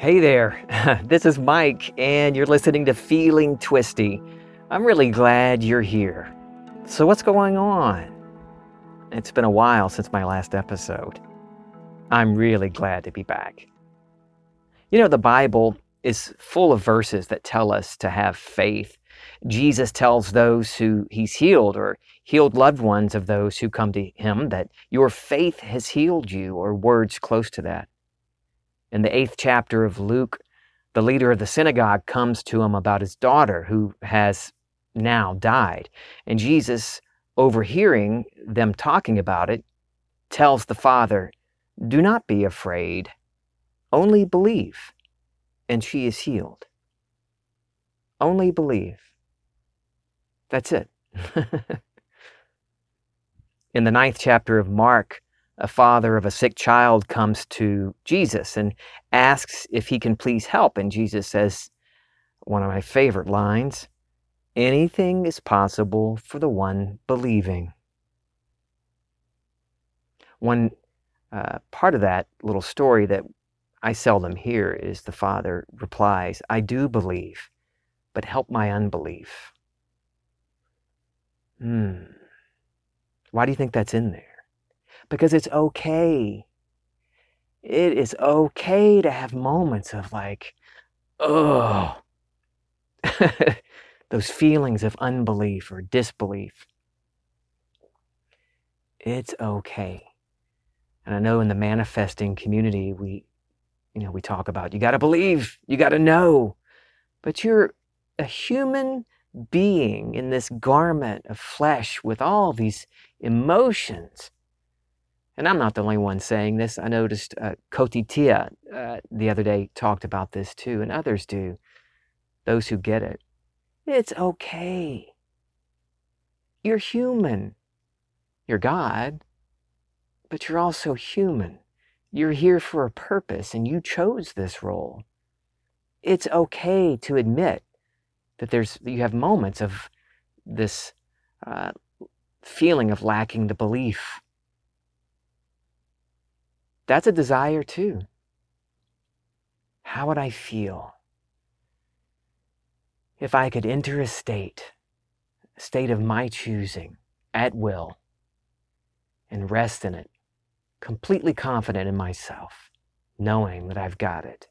Hey there, this is Mike, and you're listening to Feeling Twisty. I'm really glad you're here. So, what's going on? It's been a while since my last episode. I'm really glad to be back. You know, the Bible is full of verses that tell us to have faith. Jesus tells those who he's healed or healed loved ones of those who come to him that your faith has healed you, or words close to that. In the eighth chapter of Luke, the leader of the synagogue comes to him about his daughter who has now died. And Jesus, overhearing them talking about it, tells the father, Do not be afraid, only believe, and she is healed. Only believe. That's it. In the ninth chapter of Mark, a father of a sick child comes to Jesus and asks if he can please help. And Jesus says, one of my favorite lines anything is possible for the one believing. One uh, part of that little story that I seldom hear is the father replies, I do believe, but help my unbelief. Hmm. Why do you think that's in there? Because it's okay. It is okay to have moments of like, oh, those feelings of unbelief or disbelief. It's okay. And I know in the manifesting community, we, you know, we talk about you got to believe, you got to know, but you're a human being in this garment of flesh with all these emotions and I'm not the only one saying this. I noticed uh, Koti Tia uh, the other day talked about this too, and others do. Those who get it. It's okay. You're human. You're God, but you're also human. You're here for a purpose, and you chose this role. It's okay to admit that there's you have moments of this uh, feeling of lacking the belief that's a desire too. How would I feel if I could enter a state, a state of my choosing at will, and rest in it, completely confident in myself, knowing that I've got it?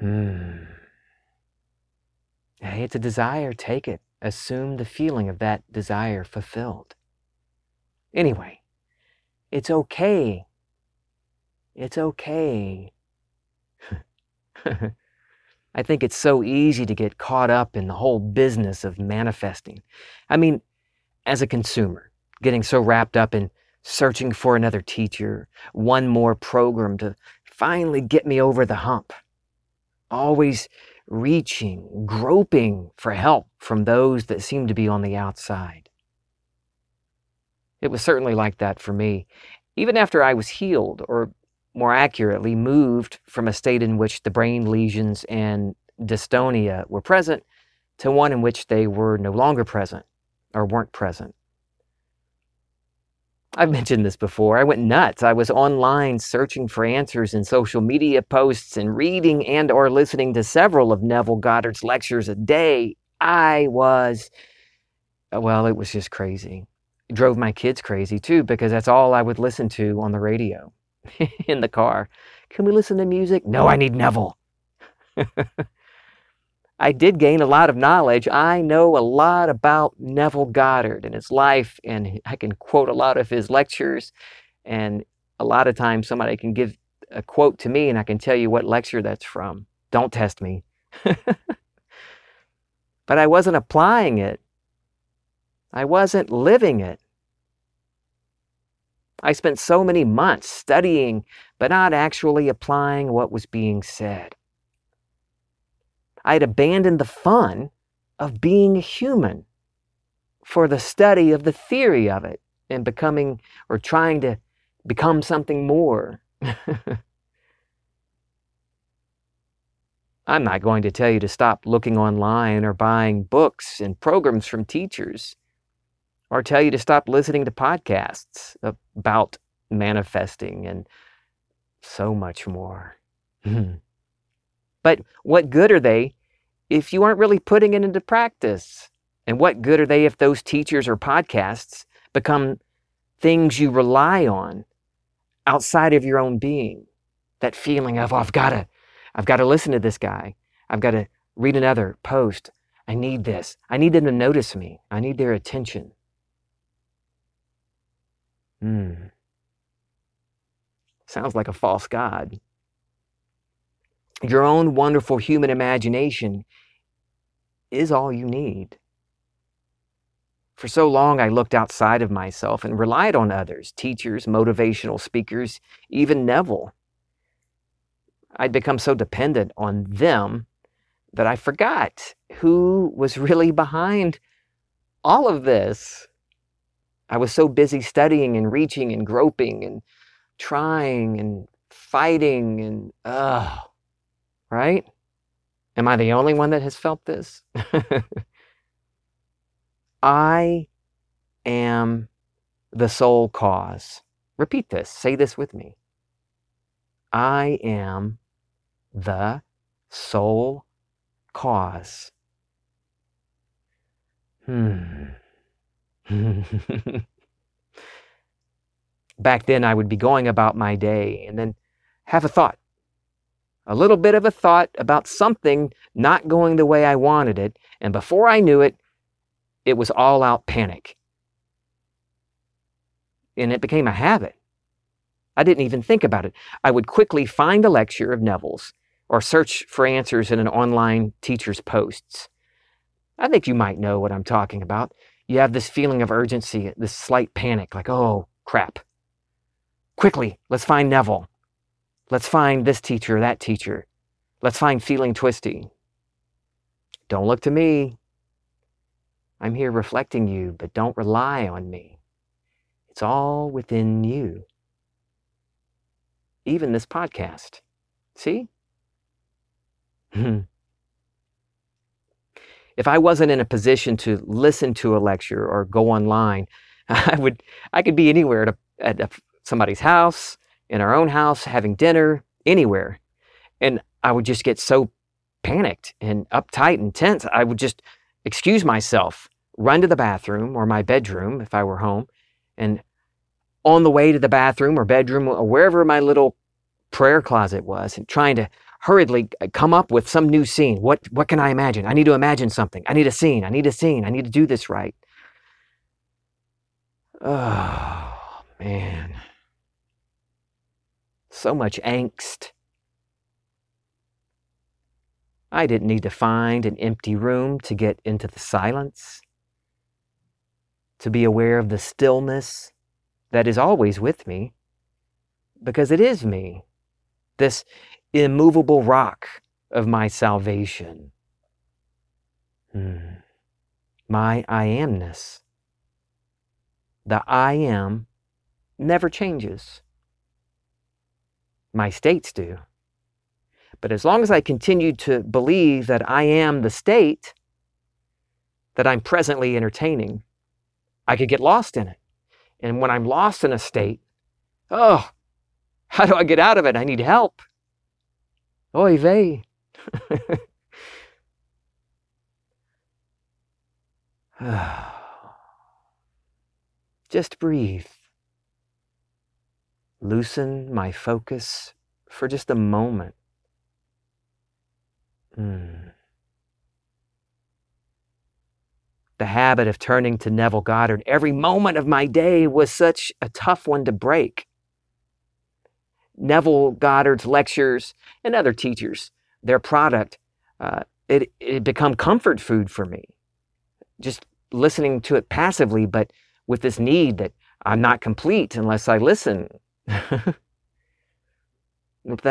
Hmm. Hey, it's a desire, take it. Assume the feeling of that desire fulfilled. Anyway, it's okay. It's okay. I think it's so easy to get caught up in the whole business of manifesting. I mean, as a consumer, getting so wrapped up in searching for another teacher, one more program to finally get me over the hump. Always reaching, groping for help from those that seem to be on the outside. It was certainly like that for me. Even after I was healed, or more accurately, moved from a state in which the brain lesions and dystonia were present to one in which they were no longer present or weren't present. I've mentioned this before. I went nuts. I was online searching for answers in social media posts and reading and or listening to several of Neville Goddard's lectures a day. I was well, it was just crazy drove my kids crazy too because that's all I would listen to on the radio in the car. Can we listen to music? No, I need Neville. I did gain a lot of knowledge. I know a lot about Neville Goddard and his life, and I can quote a lot of his lectures. And a lot of times, somebody can give a quote to me, and I can tell you what lecture that's from. Don't test me. but I wasn't applying it I wasn't living it. I spent so many months studying, but not actually applying what was being said. I had abandoned the fun of being human for the study of the theory of it and becoming or trying to become something more. I'm not going to tell you to stop looking online or buying books and programs from teachers or tell you to stop listening to podcasts about manifesting and so much more. Hmm. but what good are they if you aren't really putting it into practice? And what good are they if those teachers or podcasts become things you rely on outside of your own being? That feeling of, oh, I've got to, I've got to listen to this guy. I've got to read another post. I need this. I need them to notice me. I need their attention. Hmm. Sounds like a false God. Your own wonderful human imagination is all you need. For so long, I looked outside of myself and relied on others teachers, motivational speakers, even Neville. I'd become so dependent on them that I forgot who was really behind all of this. I was so busy studying and reaching and groping and trying and fighting and, ugh, right? Am I the only one that has felt this? I am the sole cause. Repeat this. Say this with me. I am the sole cause. Hmm. Back then, I would be going about my day and then have a thought, a little bit of a thought about something not going the way I wanted it. And before I knew it, it was all out panic. And it became a habit. I didn't even think about it. I would quickly find a lecture of Neville's or search for answers in an online teacher's posts. I think you might know what I'm talking about. You have this feeling of urgency, this slight panic, like, oh, crap. Quickly, let's find Neville. Let's find this teacher, that teacher. Let's find Feeling Twisty. Don't look to me. I'm here reflecting you, but don't rely on me. It's all within you. Even this podcast. See? Hmm. If I wasn't in a position to listen to a lecture or go online, I would I could be anywhere at, a, at a, somebody's house, in our own house, having dinner, anywhere, and I would just get so panicked and uptight and tense. I would just excuse myself, run to the bathroom or my bedroom if I were home, and on the way to the bathroom or bedroom or wherever my little prayer closet was, and trying to hurriedly uh, come up with some new scene. What, what can I imagine? I need to imagine something. I need a scene. I need a scene. I need to do this right. Oh, man. So much angst. I didn't need to find an empty room to get into the silence, to be aware of the stillness that is always with me, because it is me. This immovable rock of my salvation. Hmm. My I amness. The I am never changes. My states do. But as long as I continue to believe that I am the state that I'm presently entertaining, I could get lost in it. And when I'm lost in a state, oh, how do I get out of it? I need help. Oy vey. just breathe. Loosen my focus for just a moment. Mm. The habit of turning to Neville Goddard every moment of my day was such a tough one to break. Neville Goddard's lectures and other teachers, their product, uh, it, it become comfort food for me. Just listening to it passively, but with this need that I'm not complete unless I listen. that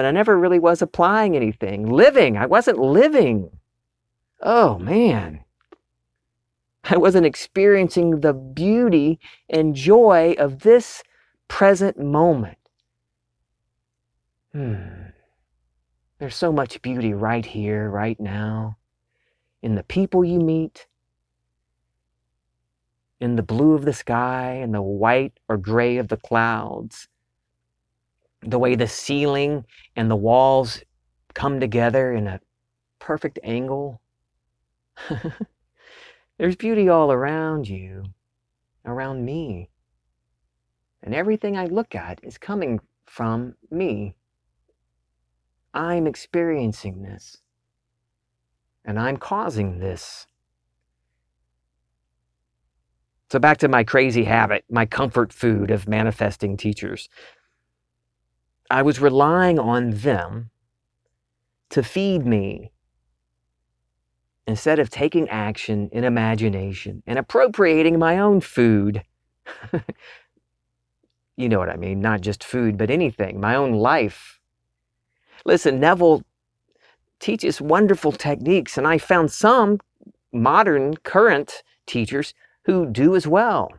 I never really was applying anything. Living, I wasn't living. Oh man. I wasn't experiencing the beauty and joy of this present moment. Hmm. There's so much beauty right here, right now, in the people you meet, in the blue of the sky in the white or gray of the clouds, the way the ceiling and the walls come together in a perfect angle. There's beauty all around you, around me. And everything I look at is coming from me. I'm experiencing this. And I'm causing this. So, back to my crazy habit, my comfort food of manifesting teachers. I was relying on them to feed me instead of taking action in imagination and appropriating my own food. you know what I mean, not just food, but anything, my own life. Listen, Neville teaches wonderful techniques, and I found some modern, current teachers who do as well.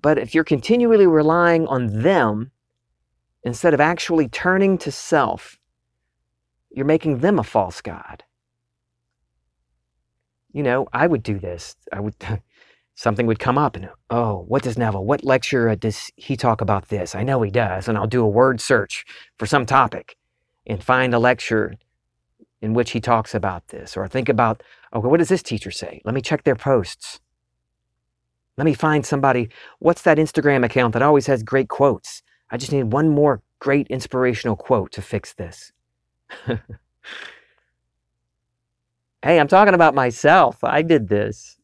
But if you're continually relying on them instead of actually turning to self, you're making them a false God. You know, I would do this. I would, something would come up and, oh, what does Neville, what lecture does he talk about this? I know he does. And I'll do a word search for some topic and find a lecture in which he talks about this. Or think about, okay, what does this teacher say? Let me check their posts. Let me find somebody. What's that Instagram account that always has great quotes? I just need one more great inspirational quote to fix this. hey, I'm talking about myself. I did this.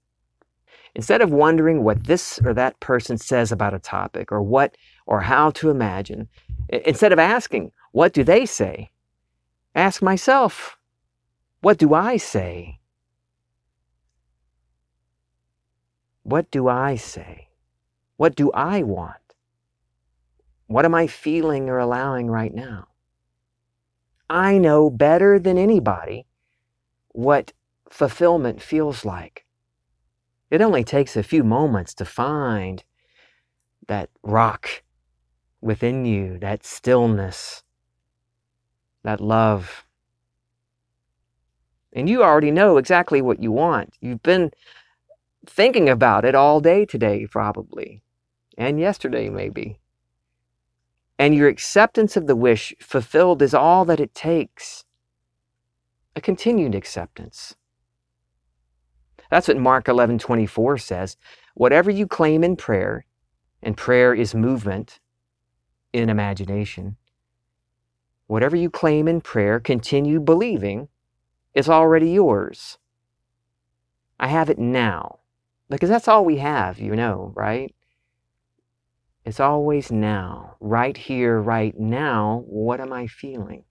Instead of wondering what this or that person says about a topic or what or how to imagine, instead of asking, what do they say? Ask myself, what do I say? What do I say? What do I want? What am I feeling or allowing right now? I know better than anybody what fulfillment feels like. It only takes a few moments to find that rock within you, that stillness, that love. And you already know exactly what you want. You've been thinking about it all day today, probably, and yesterday, maybe. And your acceptance of the wish fulfilled is all that it takes a continued acceptance. That's what Mark 11 24 says. Whatever you claim in prayer, and prayer is movement in imagination, whatever you claim in prayer, continue believing, is already yours. I have it now. Because that's all we have, you know, right? It's always now, right here, right now. What am I feeling?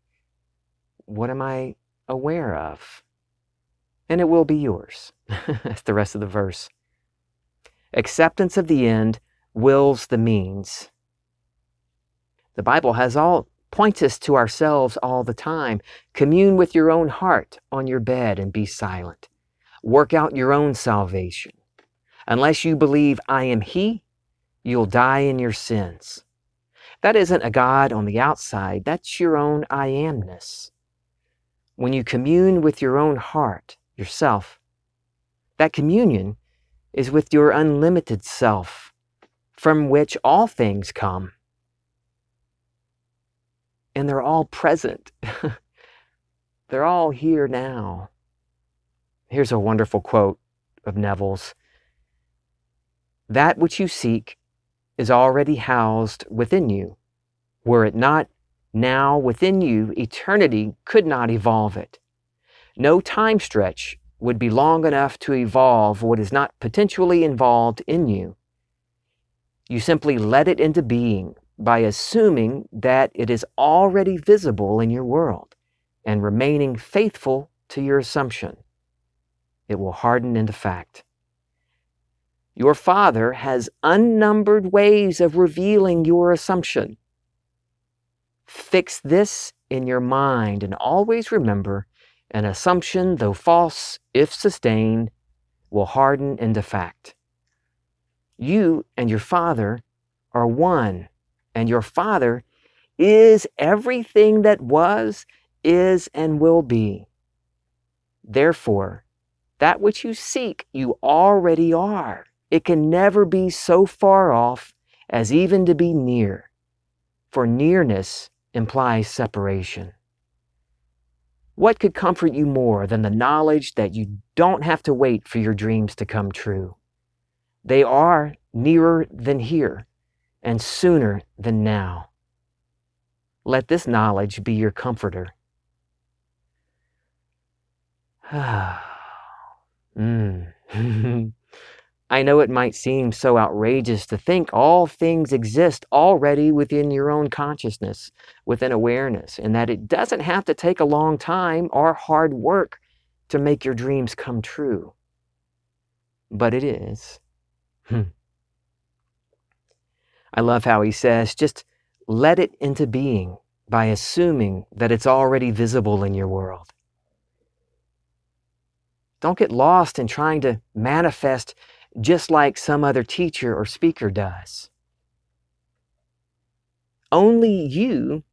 What am I aware of? And it will be yours. that's the rest of the verse. Acceptance of the end wills the means. The Bible has all points us to ourselves all the time. Commune with your own heart on your bed and be silent. Work out your own salvation. Unless you believe I am He, you'll die in your sins. That isn't a God on the outside, that's your own I amness. When you commune with your own heart, yourself, that communion is with your unlimited self, from which all things come. And they're all present. they're all here now. Here's a wonderful quote of Neville's that which you seek is already housed within you. Were it not now within you, eternity could not evolve it. No time stretch would be long enough to evolve what is not potentially involved in you. You simply let it into being by assuming that it is already visible in your world and remaining faithful to your assumption. It will harden into fact. Your Father has unnumbered ways of revealing your assumption. Fix this in your mind and always remember an assumption, though false, if sustained, will harden into fact. You and your Father are one, and your Father is everything that was, is, and will be. Therefore, that which you seek, you already are. It can never be so far off as even to be near. for nearness implies separation. What could comfort you more than the knowledge that you don't have to wait for your dreams to come true? They are nearer than here and sooner than now. Let this knowledge be your comforter. mm. I know it might seem so outrageous to think all things exist already within your own consciousness, within awareness, and that it doesn't have to take a long time or hard work to make your dreams come true. But it is. I love how he says, just let it into being by assuming that it's already visible in your world. Don't get lost in trying to manifest just like some other teacher or speaker does. Only you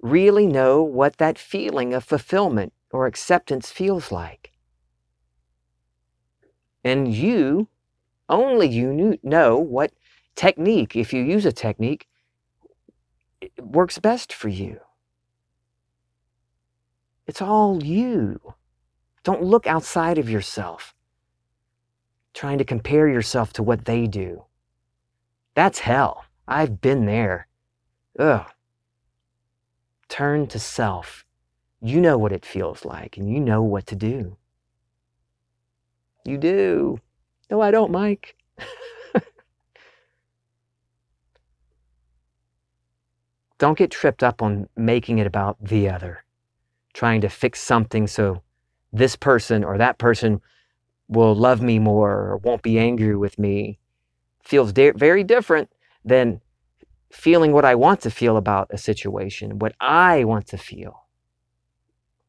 really know what that feeling of fulfillment or acceptance feels like. And you, only you know what technique, if you use a technique, it works best for you. It's all you. Don't look outside of yourself trying to compare yourself to what they do. That's hell. I've been there. Ugh. Turn to self. You know what it feels like, and you know what to do. You do. No, I don't, Mike. don't get tripped up on making it about the other, trying to fix something so this person or that person will love me more or won't be angry with me feels de- very different than feeling what I want to feel about a situation, what I want to feel,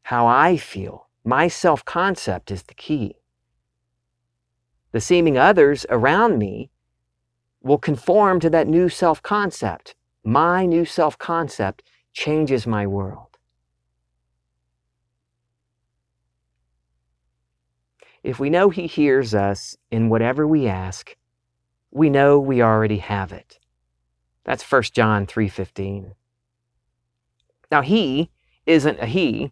how I feel. My self concept is the key. The seeming others around me will conform to that new self concept. My new self concept changes my world. If we know He hears us in whatever we ask, we know we already have it. That's 1 John 3:15. Now he isn't a he,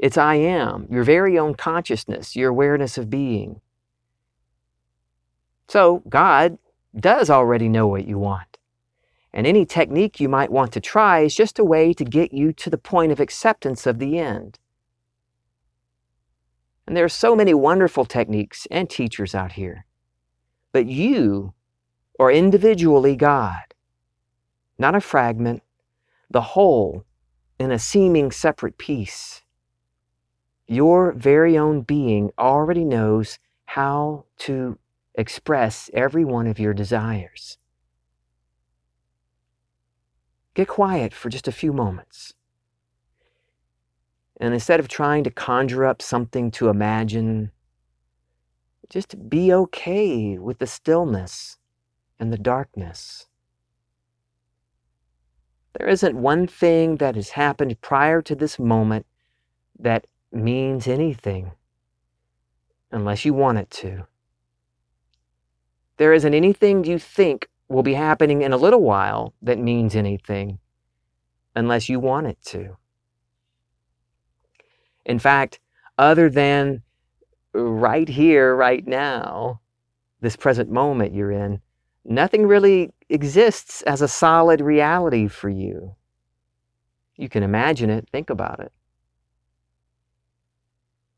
it's I am, your very own consciousness, your awareness of being. So God does already know what you want. And any technique you might want to try is just a way to get you to the point of acceptance of the end. And there are so many wonderful techniques and teachers out here. But you are individually God, not a fragment, the whole in a seeming separate piece. Your very own being already knows how to express every one of your desires. Get quiet for just a few moments. And instead of trying to conjure up something to imagine, just be okay with the stillness and the darkness. There isn't one thing that has happened prior to this moment that means anything unless you want it to. There isn't anything you think will be happening in a little while that means anything unless you want it to. In fact, other than right here, right now, this present moment you're in, nothing really exists as a solid reality for you. You can imagine it, think about it.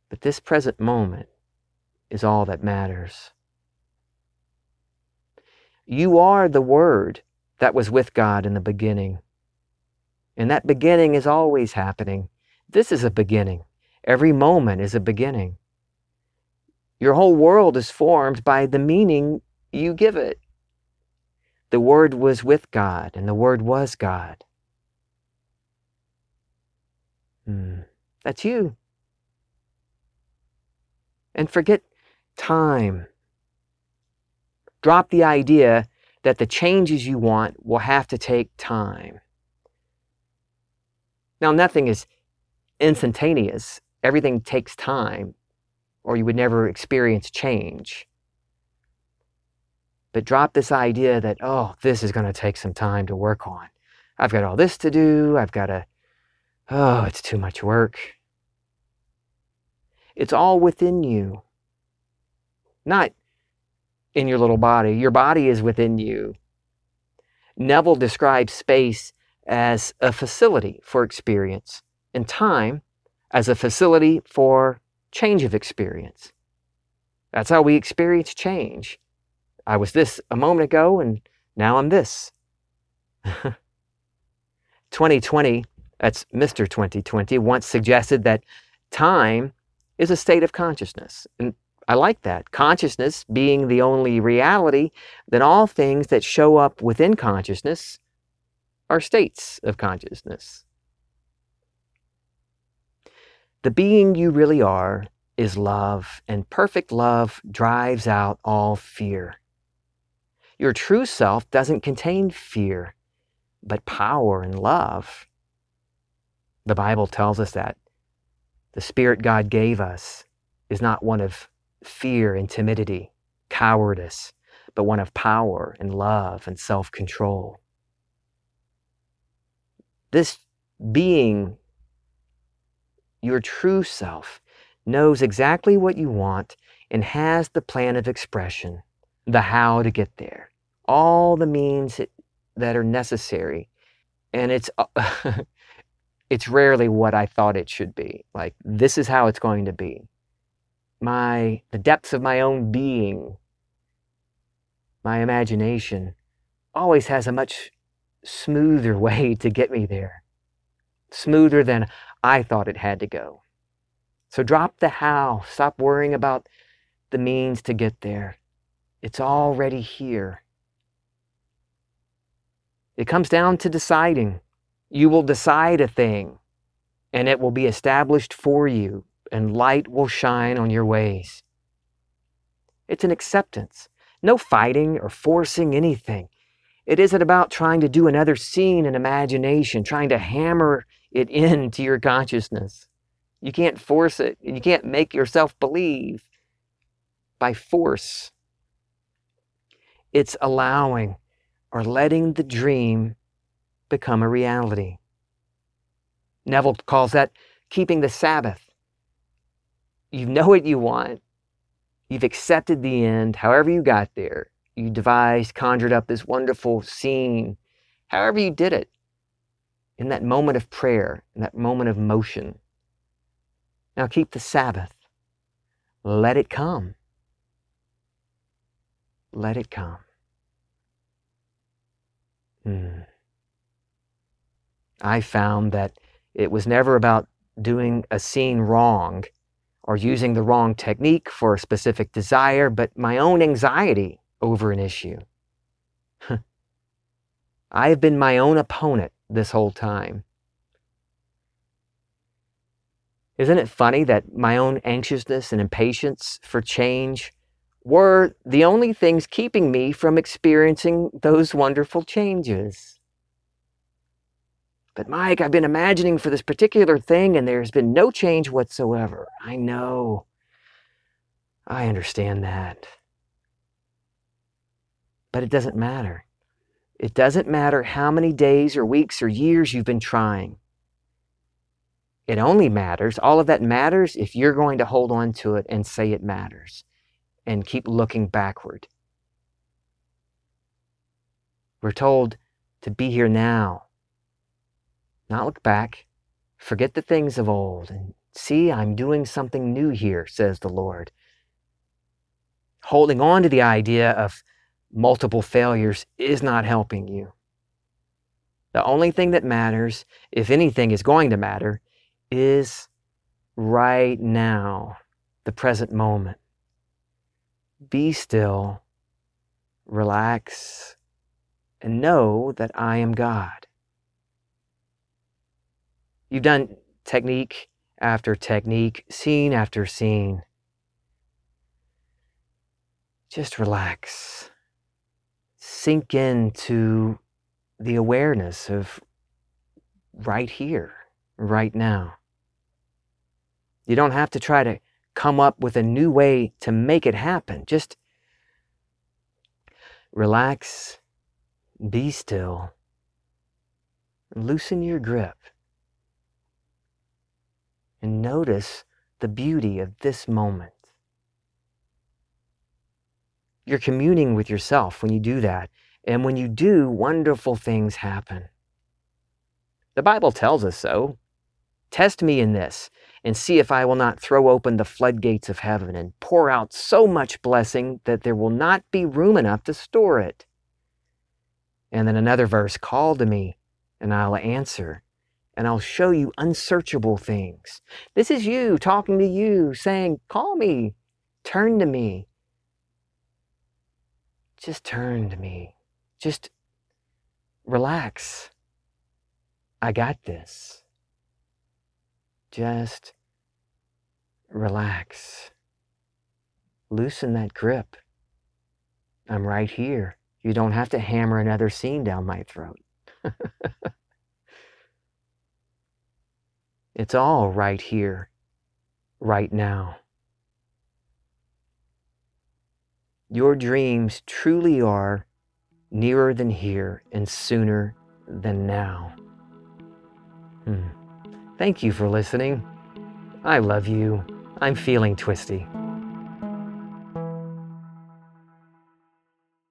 But this present moment is all that matters. You are the Word that was with God in the beginning. And that beginning is always happening. This is a beginning. Every moment is a beginning. Your whole world is formed by the meaning you give it. The Word was with God, and the Word was God. Hmm. That's you. And forget time. Drop the idea that the changes you want will have to take time. Now, nothing is instantaneous everything takes time, or you would never experience change. But drop this idea that, oh, this is going to take some time to work on. I've got all this to do. I've got to, oh, it's too much work. It's all within you, not in your little body. Your body is within you. Neville describes space as a facility for experience and time as a facility for change of experience. That's how we experience change. I was this a moment ago and now I'm this. 2020, that's Mr. 2020, once suggested that time is a state of consciousness. And I like that. Consciousness being the only reality, then all things that show up within consciousness are states of consciousness. The being you really are is love, and perfect love drives out all fear. Your true self doesn't contain fear, but power and love. The Bible tells us that the Spirit God gave us is not one of fear and timidity, cowardice, but one of power and love and self control. This being, your true self, knows exactly what you want and has the plan of expression, the how to get there, all the means that are necessary. And it's, uh, it's rarely what I thought it should be. Like, this is how it's going to be. My, the depths of my own being, my imagination, always has a much smoother way to get me there. Smoother than I thought it had to go. So drop the how. Stop worrying about the means to get there. It's already here. It comes down to deciding. You will decide a thing, and it will be established for you, and light will shine on your ways. It's an acceptance. No fighting or forcing anything. It isn't about trying to do another scene in imagination, trying to hammer it into your consciousness. You can't force it. And you can't make yourself believe by force. It's allowing or letting the dream become a reality. Neville calls that keeping the Sabbath. You know what you want. You've accepted the end, however you got there. You devised, conjured up this wonderful scene, however you did it, in that moment of prayer, in that moment of motion. Now keep the Sabbath. Let it come. Let it come. Hmm. I found that it was never about doing a scene wrong or using the wrong technique for a specific desire, but my own anxiety over an issue. I have been my own opponent this whole time. Isn't it funny that my own anxiousness and impatience for change were the only things keeping me from experiencing those wonderful changes? But Mike, I've been imagining for this particular thing and there's been no change whatsoever. I know. I understand that. But it doesn't matter. It doesn't matter how many days or weeks or years you've been trying. It only matters, all of that matters if you're going to hold on to it and say it matters and keep looking backward. We're told to be here now, not look back, forget the things of old, and see, I'm doing something new here, says the Lord. Holding on to the idea of multiple failures is not helping you. The only thing that matters, if anything is going to matter, is right now, the present moment. Be still, relax, and know that I am God. You've done technique after technique, scene after scene. Just relax. Sink into the awareness of right here, right now. You don't have to try to come up with a new way to make it happen. Just relax, be still, Loosen your grip. And notice the beauty of this moment. You're communing with yourself when you do that. And when you do, wonderful things happen. The Bible tells us so. Test me in this and see if I will not throw open the floodgates of heaven and pour out so much blessing that there will not be room enough to store it. And then another verse call to me, and I'll answer, and I'll show you unsearchable things. This is you talking to you, saying, Call me, turn to me. Just turn to me. Just relax. I got this. Just relax. Loosen that grip. I'm right here. You don't have to hammer another scene down my throat. it's all right here, right now. Your dreams truly are nearer than here and sooner than now. Hmm. Thank you for listening. I love you. I'm feeling twisty.